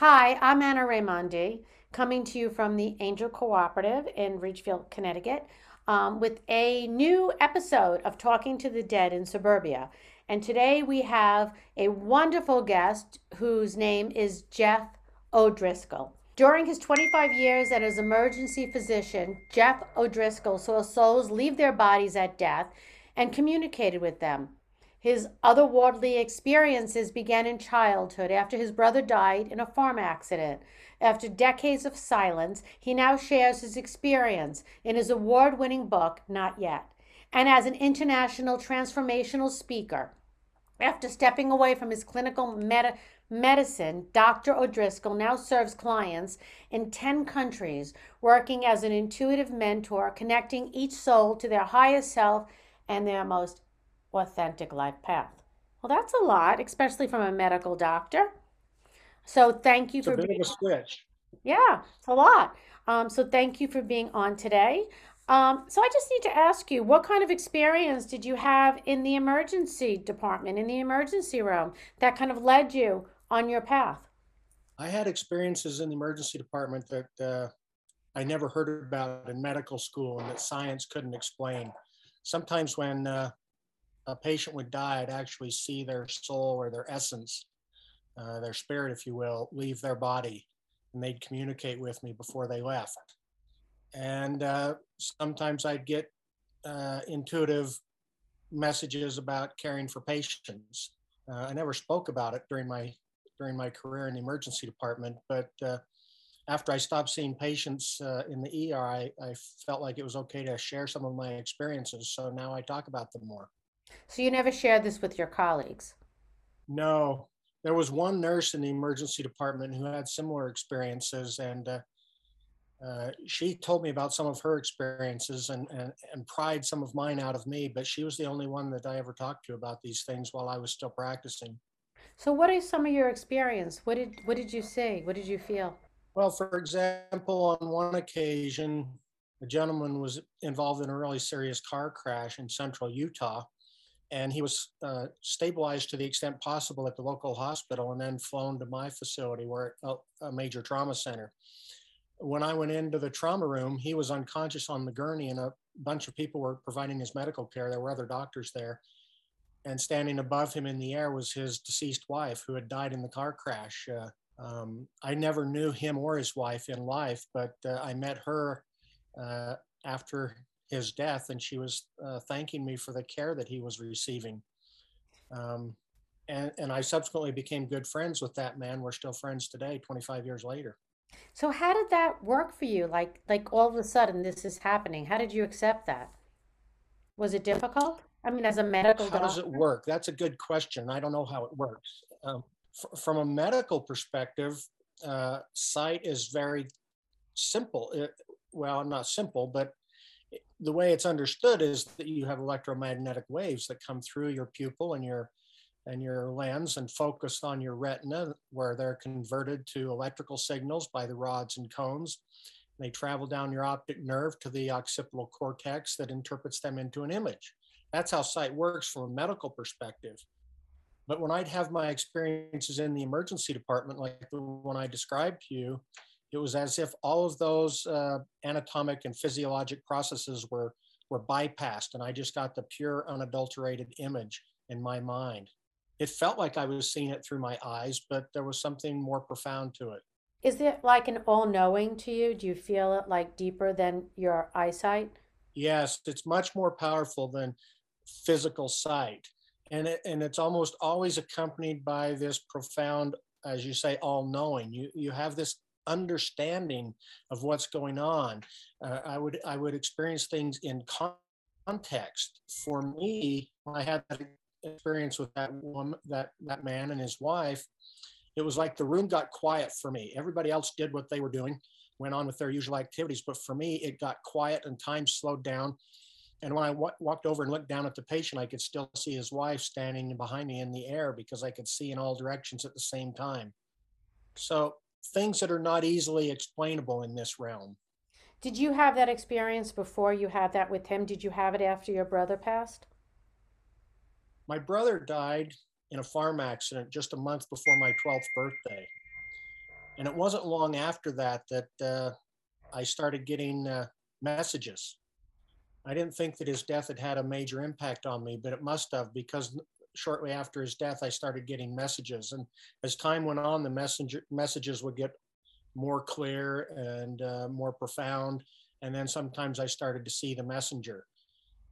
Hi, I'm Anna Raimondi, coming to you from the Angel Cooperative in Ridgefield, Connecticut, um, with a new episode of Talking to the Dead in Suburbia. And today we have a wonderful guest whose name is Jeff O'Driscoll. During his 25 years as an emergency physician, Jeff O'Driscoll saw souls leave their bodies at death and communicated with them. His otherworldly experiences began in childhood after his brother died in a farm accident. After decades of silence, he now shares his experience in his award winning book, Not Yet. And as an international transformational speaker, after stepping away from his clinical med- medicine, Dr. O'Driscoll now serves clients in 10 countries, working as an intuitive mentor, connecting each soul to their highest self and their most authentic life path. Well, that's a lot, especially from a medical doctor. So thank you It's for a bit of being, a switch. yeah, it's a lot. Um, so thank you for being on today. Um, so I just need to ask you, what kind of experience did you have in the emergency department, in the emergency room, that kind of led you on your path? I had experiences in the emergency department that uh, I never heard about in medical school and that science couldn't explain. Sometimes when uh, a patient would die, I'd actually see their soul or their essence, uh, their spirit, if you will, leave their body, and they'd communicate with me before they left. And uh, sometimes I'd get uh, intuitive messages about caring for patients. Uh, I never spoke about it during my during my career in the emergency department, but uh, after I stopped seeing patients uh, in the ER, I, I felt like it was okay to share some of my experiences. So now I talk about them more. So you never shared this with your colleagues. No, there was one nurse in the emergency department who had similar experiences, and uh, uh, she told me about some of her experiences and, and and pried some of mine out of me. But she was the only one that I ever talked to about these things while I was still practicing. So what are some of your experience? What did what did you see? What did you feel? Well, for example, on one occasion, a gentleman was involved in a really serious car crash in central Utah, and he was uh, stabilized to the extent possible at the local hospital and then flown to my facility where a, a major trauma center. When i went into the trauma room he was unconscious on the gurney and a bunch of people were providing his medical care. There were other doctors there. And standing above him in the air was his deceased wife who had died in the car crash uh, um, i never knew him or his wife in life but uh, i met her uh, after his death, and she was uh, thanking me for the care that he was receiving. Um, and, and I subsequently became good friends with that man. We're still friends today, 25 years later. So how did that work for you? Like like all of a sudden this is happening. How did you accept that? Was it difficult? I mean, as a medical How does it work? That's a good question. I don't know how it works. Um, f- from a medical perspective, uh, sight is very simple. It, well, not simple, but the way it's understood is that you have electromagnetic waves that come through your pupil and your and your lens and focus on your retina where they're converted to electrical signals by the rods and cones. They travel down your optic nerve to the occipital cortex that interprets them into an image. That's how sight works from a medical perspective. But when i'd have my experiences in the emergency department like the one i described to you it was as if all of those uh, anatomic and physiologic processes were were bypassed, and I just got the pure, unadulterated image in my mind. It felt like I was seeing it through my eyes, but there was something more profound to it. Is it like an all-knowing to you? Do you feel it like deeper than your eyesight? Yes, it's much more powerful than physical sight, and it, and it's almost always accompanied by this profound, as you say, all-knowing. You you have this understanding of what's going on. Uh, I would I would experience things in context. For me, I had that experience with that woman, that that man and his wife. It was like the room got quiet for me. Everybody else did what they were doing, went on with their usual activities, but for me, it got quiet and time slowed down. And when I w- walked over and looked down at the patient, I could still see his wife standing behind me in the air because I could see in all directions at the same time. So things that are not easily explainable in this realm. Did you have that experience before you had that with him? Did you have it after your brother passed? My brother died in a farm accident just a month before my 12th birthday. And it wasn't long after that that uh, I started getting uh, messages. I didn't think that his death had had a major impact on me, but it must have because shortly after his death, I started getting messages. And as time went on, the messenger messages would get more clear and uh, more profound. And then sometimes I started to see the messenger.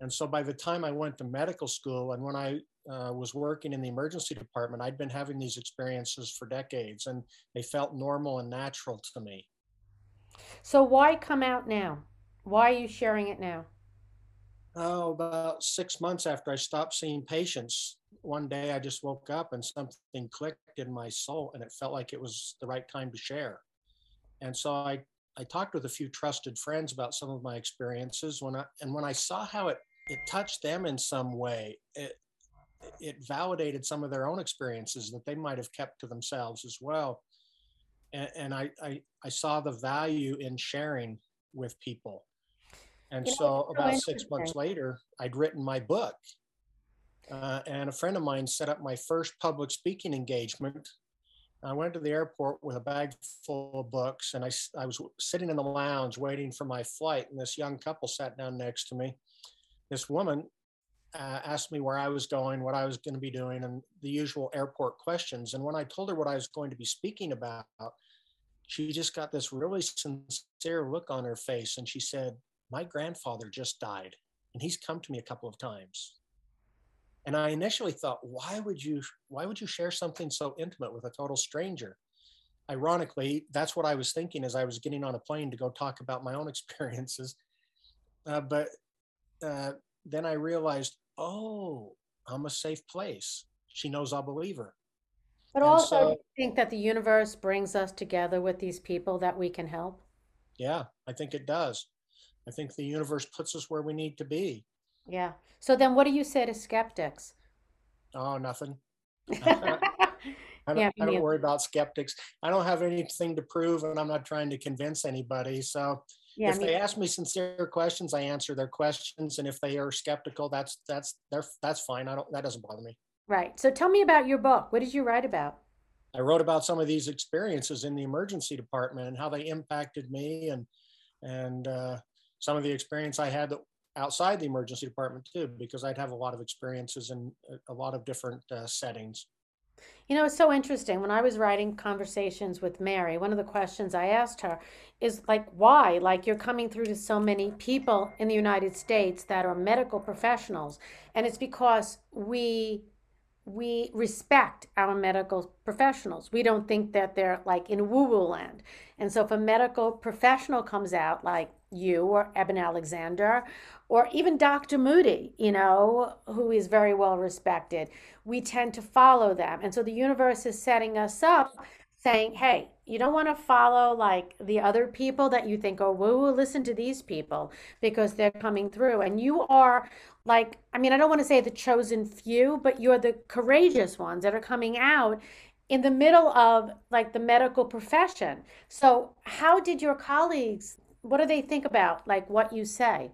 And so by the time I went to medical school and when I uh, was working in the emergency department, I'd been having these experiences for decades and they felt normal and natural to me. So why come out now? Why are you sharing it now? Oh, about six months after I stopped seeing patients, one day I just woke up and something clicked in my soul and it felt like it was the right time to share. And so I, I talked with a few trusted friends about some of my experiences when I, and when I saw how it, it touched them in some way, it, it validated some of their own experiences that they might have kept to themselves as well. And, and I, I, I saw the value in sharing with people. And you know, so about six months later, I'd written my book uh, and a friend of mine set up my first public speaking engagement. I went to the airport with a bag full of books, and I, I was sitting in the lounge waiting for my flight, and this young couple sat down next to me. This woman uh, asked me where I was going, what I was going to be doing, and the usual airport questions. And when I told her what I was going to be speaking about, she just got this really sincere look on her face, and she said, "My grandfather just died, and he's come to me a couple of times." And I initially thought, why would you why would you share something so intimate with a total stranger? Ironically, that's what I was thinking as I was getting on a plane to go talk about my own experiences. Uh, but uh, then I realized, oh, I'm a safe place. She knows I'll believe her. But and also, so, think that the universe brings us together with these people that we can help. Yeah, I think it does. I think the universe puts us where we need to be. Yeah. So then what do you say to skeptics? Oh, nothing. I don't, yeah, I don't worry about skeptics. I don't have anything to prove and I'm not trying to convince anybody. So yeah, if they ask me sincere questions, I answer their questions. And if they are skeptical, that's that's they're that's fine. I don't that doesn't bother me. Right. So tell me about your book. What did you write about? I wrote about some of these experiences in the emergency department and how they impacted me and and uh, some of the experience I had that outside the emergency department too, because I'd have a lot of experiences in a lot of different uh, settings. You know, it's so interesting. When I was writing conversations with Mary, one of the questions I asked her is like, why? Like, you're coming through to so many people in the United States that are medical professionals. And it's because we we respect our medical professionals. We don't think that they're like in woo woo land. And so if a medical professional comes out like you or Eben Alexander or even Dr. Moody, you know, who is very well respected, we tend to follow them. And so the universe is setting us up saying, hey, you don't want to follow like the other people that you think, oh, woo, listen to these people because they're coming through. And you are like, I mean, I don't want to say the chosen few, but you're the courageous ones that are coming out in the middle of like the medical profession. So, how did your colleagues, what do they think about like what you say?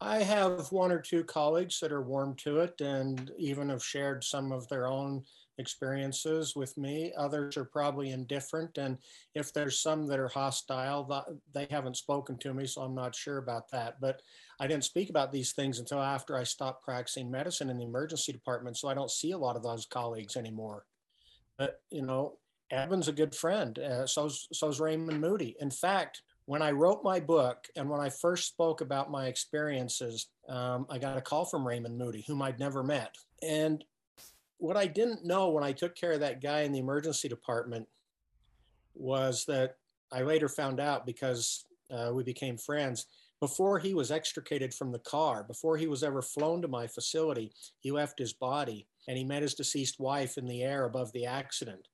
I have one or two colleagues that are warm to it and even have shared some of their own experiences with me. Others are probably indifferent. And if there's some that are hostile, they haven't spoken to me, so I'm not sure about that. But I didn't speak about these things until after I stopped practicing medicine in the emergency department. So I don't see a lot of those colleagues anymore. But, you know, Eben's a good friend. Uh, so's, so's Raymond Moody. In fact, when I wrote my book and when I first spoke about my experiences, um, I got a call from Raymond Moody, whom I'd never met. And what I didn't know when I took care of that guy in the emergency department was that I later found out because uh, we became friends. Before he was extricated from the car, before he was ever flown to my facility, he left his body and he met his deceased wife in the air above the accident.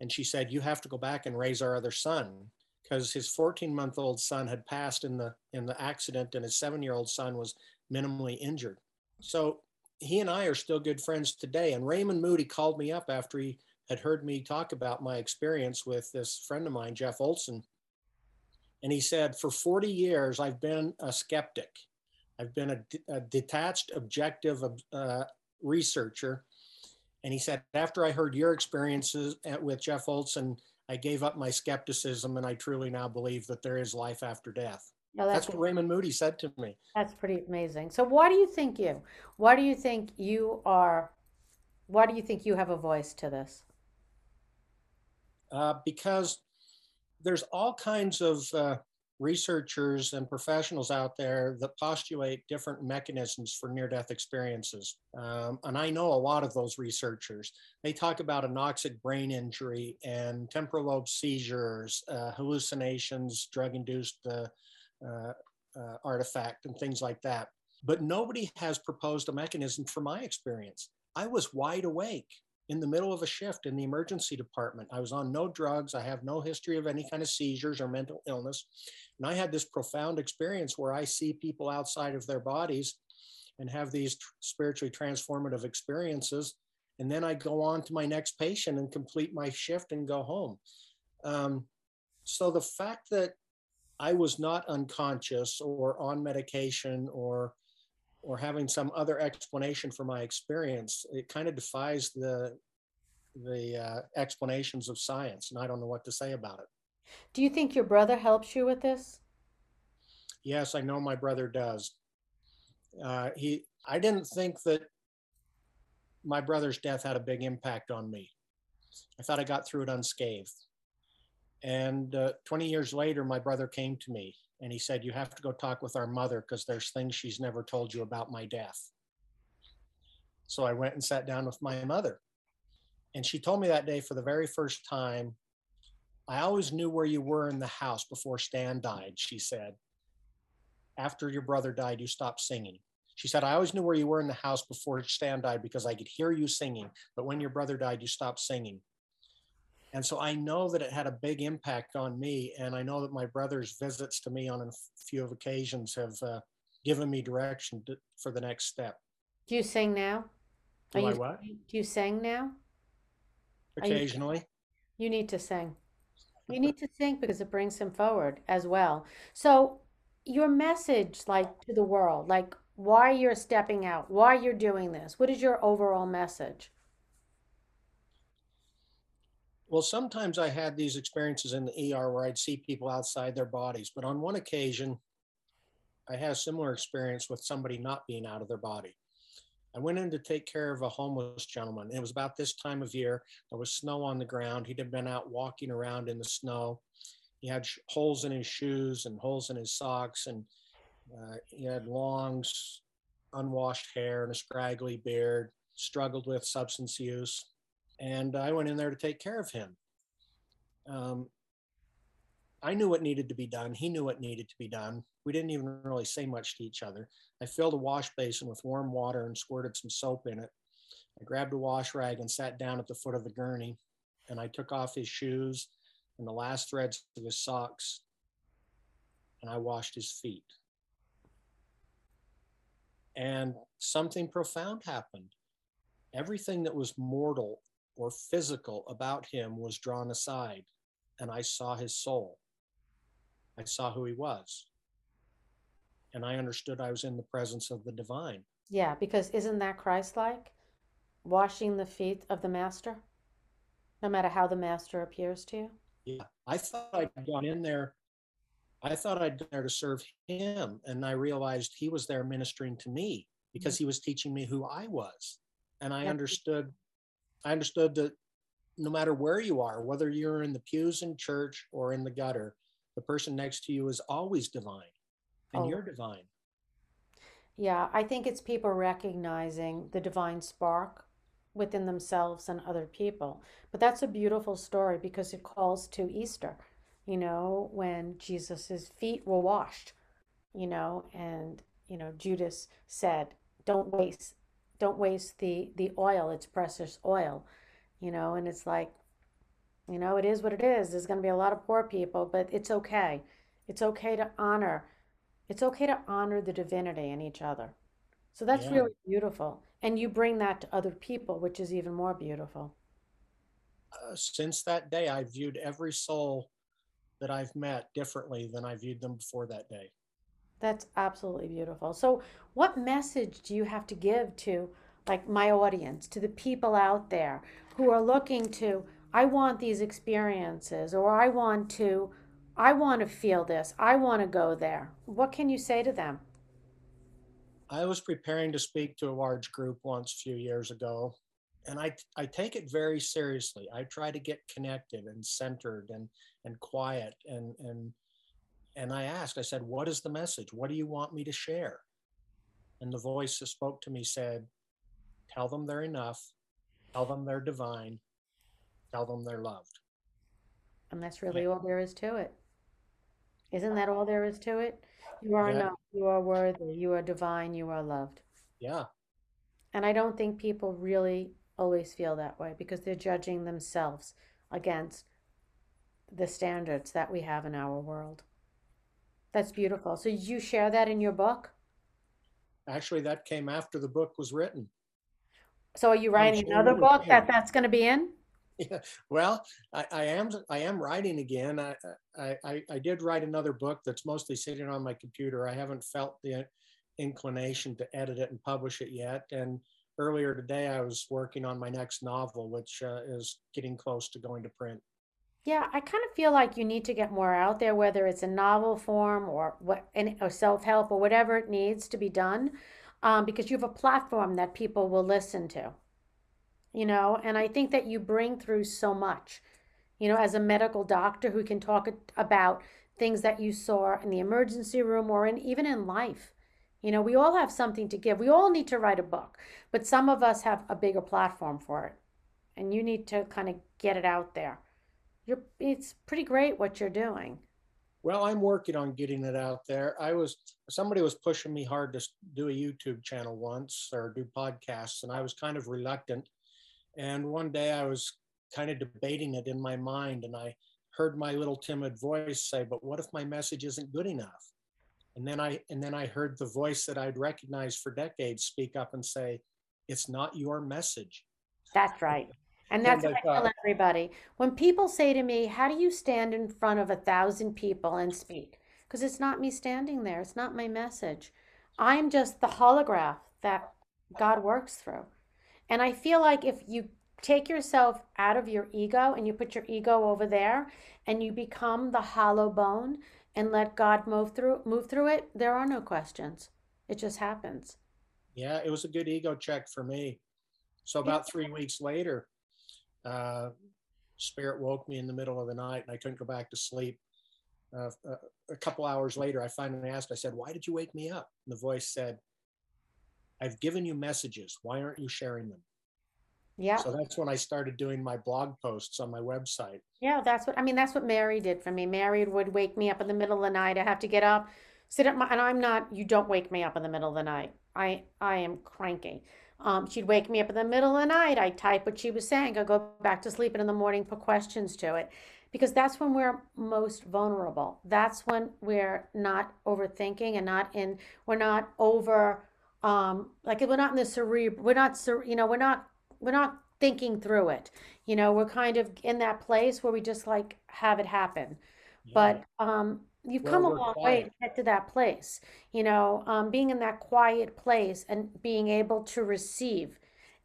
And she said, You have to go back and raise our other son because his 14 month old son had passed in the in the accident and his seven year old son was minimally injured. So he and I are still good friends today. And Raymond Moody called me up after he had heard me talk about my experience with this friend of mine, Jeff Olson. And he said, For 40 years, I've been a skeptic. I've been a, a detached, objective uh, researcher. And he said, After I heard your experiences at, with Jeff Olson, I gave up my skepticism and I truly now believe that there is life after death. No, That's what Raymond Moody said to me. that's pretty amazing. So why do you think you? Why do you think you are? Why do you think you have a voice to this? Uh, because there's all kinds of uh, researchers and professionals out there that postulate different mechanisms for near death experiences. Um, and I know a lot of those researchers. They talk about anoxic brain injury and temporal lobe seizures, uh, hallucinations, drug induced uh, uh, uh, artifact, and things like that. But nobody has proposed a mechanism for my experience. I was wide awake in the middle of a shift in the emergency department. I was on no drugs. I have no history of any kind of seizures or mental illness. And I had this profound experience where I see people outside of their bodies and have these spiritually transformative experiences. And then I go on to my next patient and complete my shift and go home. Um, so the fact that I was not unconscious or on medication or or having some other explanation for my experience, it kind of defies the the uh, explanations of science, and I don't know what to say about it. Do you think your brother helps you with this? Yes, I know my brother does. Uh, he, I didn't think that my brother's death had a big impact on me. I thought I got through it unscathed. And uh, 20 years later, my brother came to me and he said, You have to go talk with our mother because there's things she's never told you about my death. So I went and sat down with my mother. And she told me that day for the very first time, I always knew where you were in the house before Stan died, she said. After your brother died, you stopped singing. She said, I always knew where you were in the house before Stan died because I could hear you singing. But when your brother died, you stopped singing. And so I know that it had a big impact on me. And I know that my brother's visits to me on a few of occasions have uh, given me direction to, for the next step. Do you sing now? Do Are I you, what? do you sing now? Are you- Occasionally. You need to sing. You need to sing because it brings him forward as well. So, your message, like to the world, like why you're stepping out, why you're doing this, what is your overall message? Well, sometimes I had these experiences in the ER where I'd see people outside their bodies, but on one occasion, I had a similar experience with somebody not being out of their body. I went in to take care of a homeless gentleman. It was about this time of year. There was snow on the ground. He'd been out walking around in the snow. He had sh- holes in his shoes and holes in his socks, and uh, he had long, unwashed hair and a scraggly beard, struggled with substance use. And I went in there to take care of him. Um, I knew what needed to be done. He knew what needed to be done. We didn't even really say much to each other. I filled a wash basin with warm water and squirted some soap in it. I grabbed a wash rag and sat down at the foot of the gurney. And I took off his shoes and the last threads of his socks. And I washed his feet. And something profound happened. Everything that was mortal or physical about him was drawn aside. And I saw his soul. I saw who he was. And I understood I was in the presence of the divine. Yeah, because isn't that Christ-like? Washing the feet of the master, no matter how the master appears to you. Yeah. I thought I'd gone in there. I thought I'd gone there to serve him. And I realized he was there ministering to me because mm-hmm. he was teaching me who I was. And I Yeah. understood, I understood that no matter where you are, whether you're in the pews in church or in the gutter, the person next to you is always divine and Oh, you're divine. yeah, I think it's people recognizing the divine spark within themselves and other people. But that's a beautiful story because it calls to Easter, you know, when Jesus's feet were washed, you know, and you know, Judas said, "Don't waste, don't waste the the oil. It's precious oil." You know, and it's like, you know, it is what it is. There's going to be a lot of poor people, but it's okay. It's okay to honor. It's okay to honor the divinity in each other. So that's Yeah. really beautiful. And you bring that to other people, which is even more beautiful. Uh, since that day, I viewed every soul that I've met differently than I viewed them before that day. That's absolutely beautiful. So, what message do you have to give to like my audience, to the people out there who are looking to I want these experiences, or I want to, I want to feel this, I want to go there. What can you say to them? I was preparing to speak to a large group once a few years ago, and I, I take it very seriously. I try to get connected and centered and, and quiet. And, and, and I asked, I said, What is the message? What do you want me to share? And the voice that spoke to me said, Tell them they're enough, tell them they're divine, tell them they're loved. And that's really all there is to it. Isn't that uh, all there is to it? You are Yeah, enough. You are worthy. You are divine. You are loved. yeah, And I don't think people really always feel that way because they're judging themselves against the standards that we have in our world. That's beautiful. So did you share that in your book? actually, that came after the book was written. So are you writing sure another book that that's going to be in? Yeah, well, I, I am I am writing again. I, I I I did write another book that's mostly sitting on my computer. I haven't felt the inclination to edit it and publish it yet. And earlier today, I was working on my next novel, which uh, is getting close to going to print. Yeah, I kind of feel like you need to get more out there, whether it's a novel form or what, or self-help or whatever it needs to be done, um, because you have a platform that people will listen to, you know, and I think that you bring through so much, you know, as a medical doctor who can talk about things that you saw in the emergency room or in even in life. You know, we all have something to give. We all need to write a book, but some of us have a bigger platform for it, and you need to kind of get it out there. You're, it's pretty great what you're doing. Well, I'm working on getting it out there. I was somebody was pushing me hard to do a YouTube channel once or do podcasts, and I was kind of reluctant. And one day I was kind of debating it in my mind, and I heard my little timid voice say, "But what if my message isn't good enough?" And then I and then I heard the voice that I'd recognized for decades speak up and say, "It's not your message." That's right. And that's what I tell everybody. When people say to me, How do you stand in front of a thousand people and speak? Because it's not me standing there, it's not my message. I'm just the holograph that God works through. And I feel like if you take yourself out of your ego and you put your ego over there and you become the hollow bone and let God move through move through it, there are no questions. It just happens. yeah, it was a good ego check for me. So about three weeks later, uh, spirit woke me in the middle of the night and I couldn't go back to sleep. Uh, a, a couple hours later, I finally asked, I said, Why did you wake me up? And the voice said, I've given you messages. Why aren't you sharing them? Yeah. So that's when I started doing my blog posts on my website. Yeah, that's what I mean. That's what Mary did for me. Mary would wake me up in the middle of the night. I have to get up, sit at my, and I'm not. You don't wake me up in the middle of the night. I I am cranky. Um, she'd wake me up in the middle of the night. I'd type what she was saying. I'd go back to sleep, and in the morning put questions to it, because that's when we're most vulnerable. That's when we're not overthinking and not in. We're not over. Um, like we're not in the cerebral. We're not. You know, we're not. We're not thinking through it. You know, we're kind of in that place where we just like have it happen. Yeah. But um, you've come a we're long way to get to that place. You know, um, being in that quiet place and being able to receive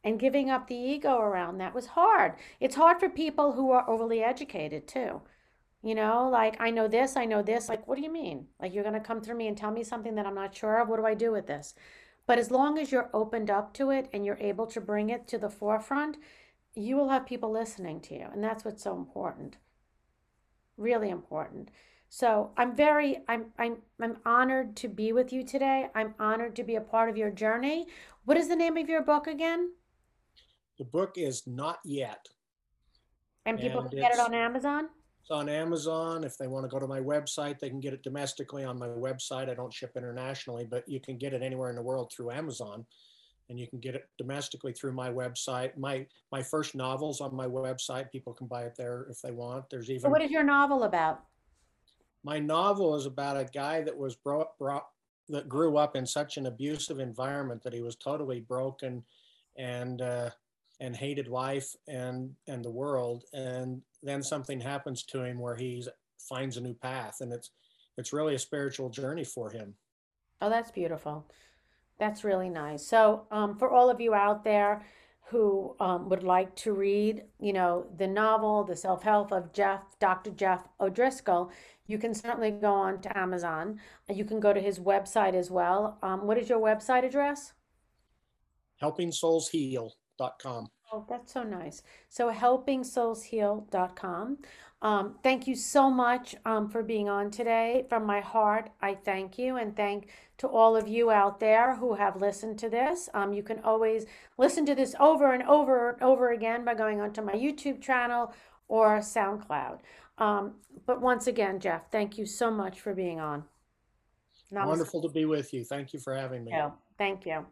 and giving up the ego around that was hard. It's hard for people who are overly educated too. You know, like I know this, I know this. Like, what do you mean? Like you're gonna come through me and tell me something that I'm not sure of? What do I do with this? But as long as you're opened up to it and you're able to bring it to the forefront, you will have people listening to you. And that's what's so important, really important. So I'm very, I'm, I'm, I'm honored to be with you today. I'm honored to be a part of your journey. What is the name of your book again? The book is Not Yet, And people and can get it on Amazon? It's on Amazon. If they want to go to my website, they can get it domestically on my website. I don't ship internationally, but you can get it anywhere in the world through Amazon. And you can get it domestically through my website. My my first novel's on my website. People can buy it there if they want. There's So even what is your novel about? My novel is about a guy that was brought, brought that grew up in such an abusive environment that he was totally broken and uh, and hated life and and the world and then something happens to him where he finds a new path and it's it's really a spiritual journey for him Oh, that's beautiful. That's really nice. So, um, for all of you out there who um, would like to read, you know, the novel, The Self-Help of Jeff, Dr. Jeff O'Driscoll, you can certainly go on to Amazon. You can go to his website as well. Um, what is your website address? helpingsoulsheal.com. Oh, that's so nice. So helpingsoulsheal.com. Um, thank you so much um, for being on today. From my heart, I thank you and thank to all of you out there who have listened to this. Um, you can always listen to this over and over and over again by going onto my YouTube channel or SoundCloud. Um, but once again, Jeff, thank you so much for being on. Namaste. Wonderful to be with you. Thank you for having me. Yeah, thank you.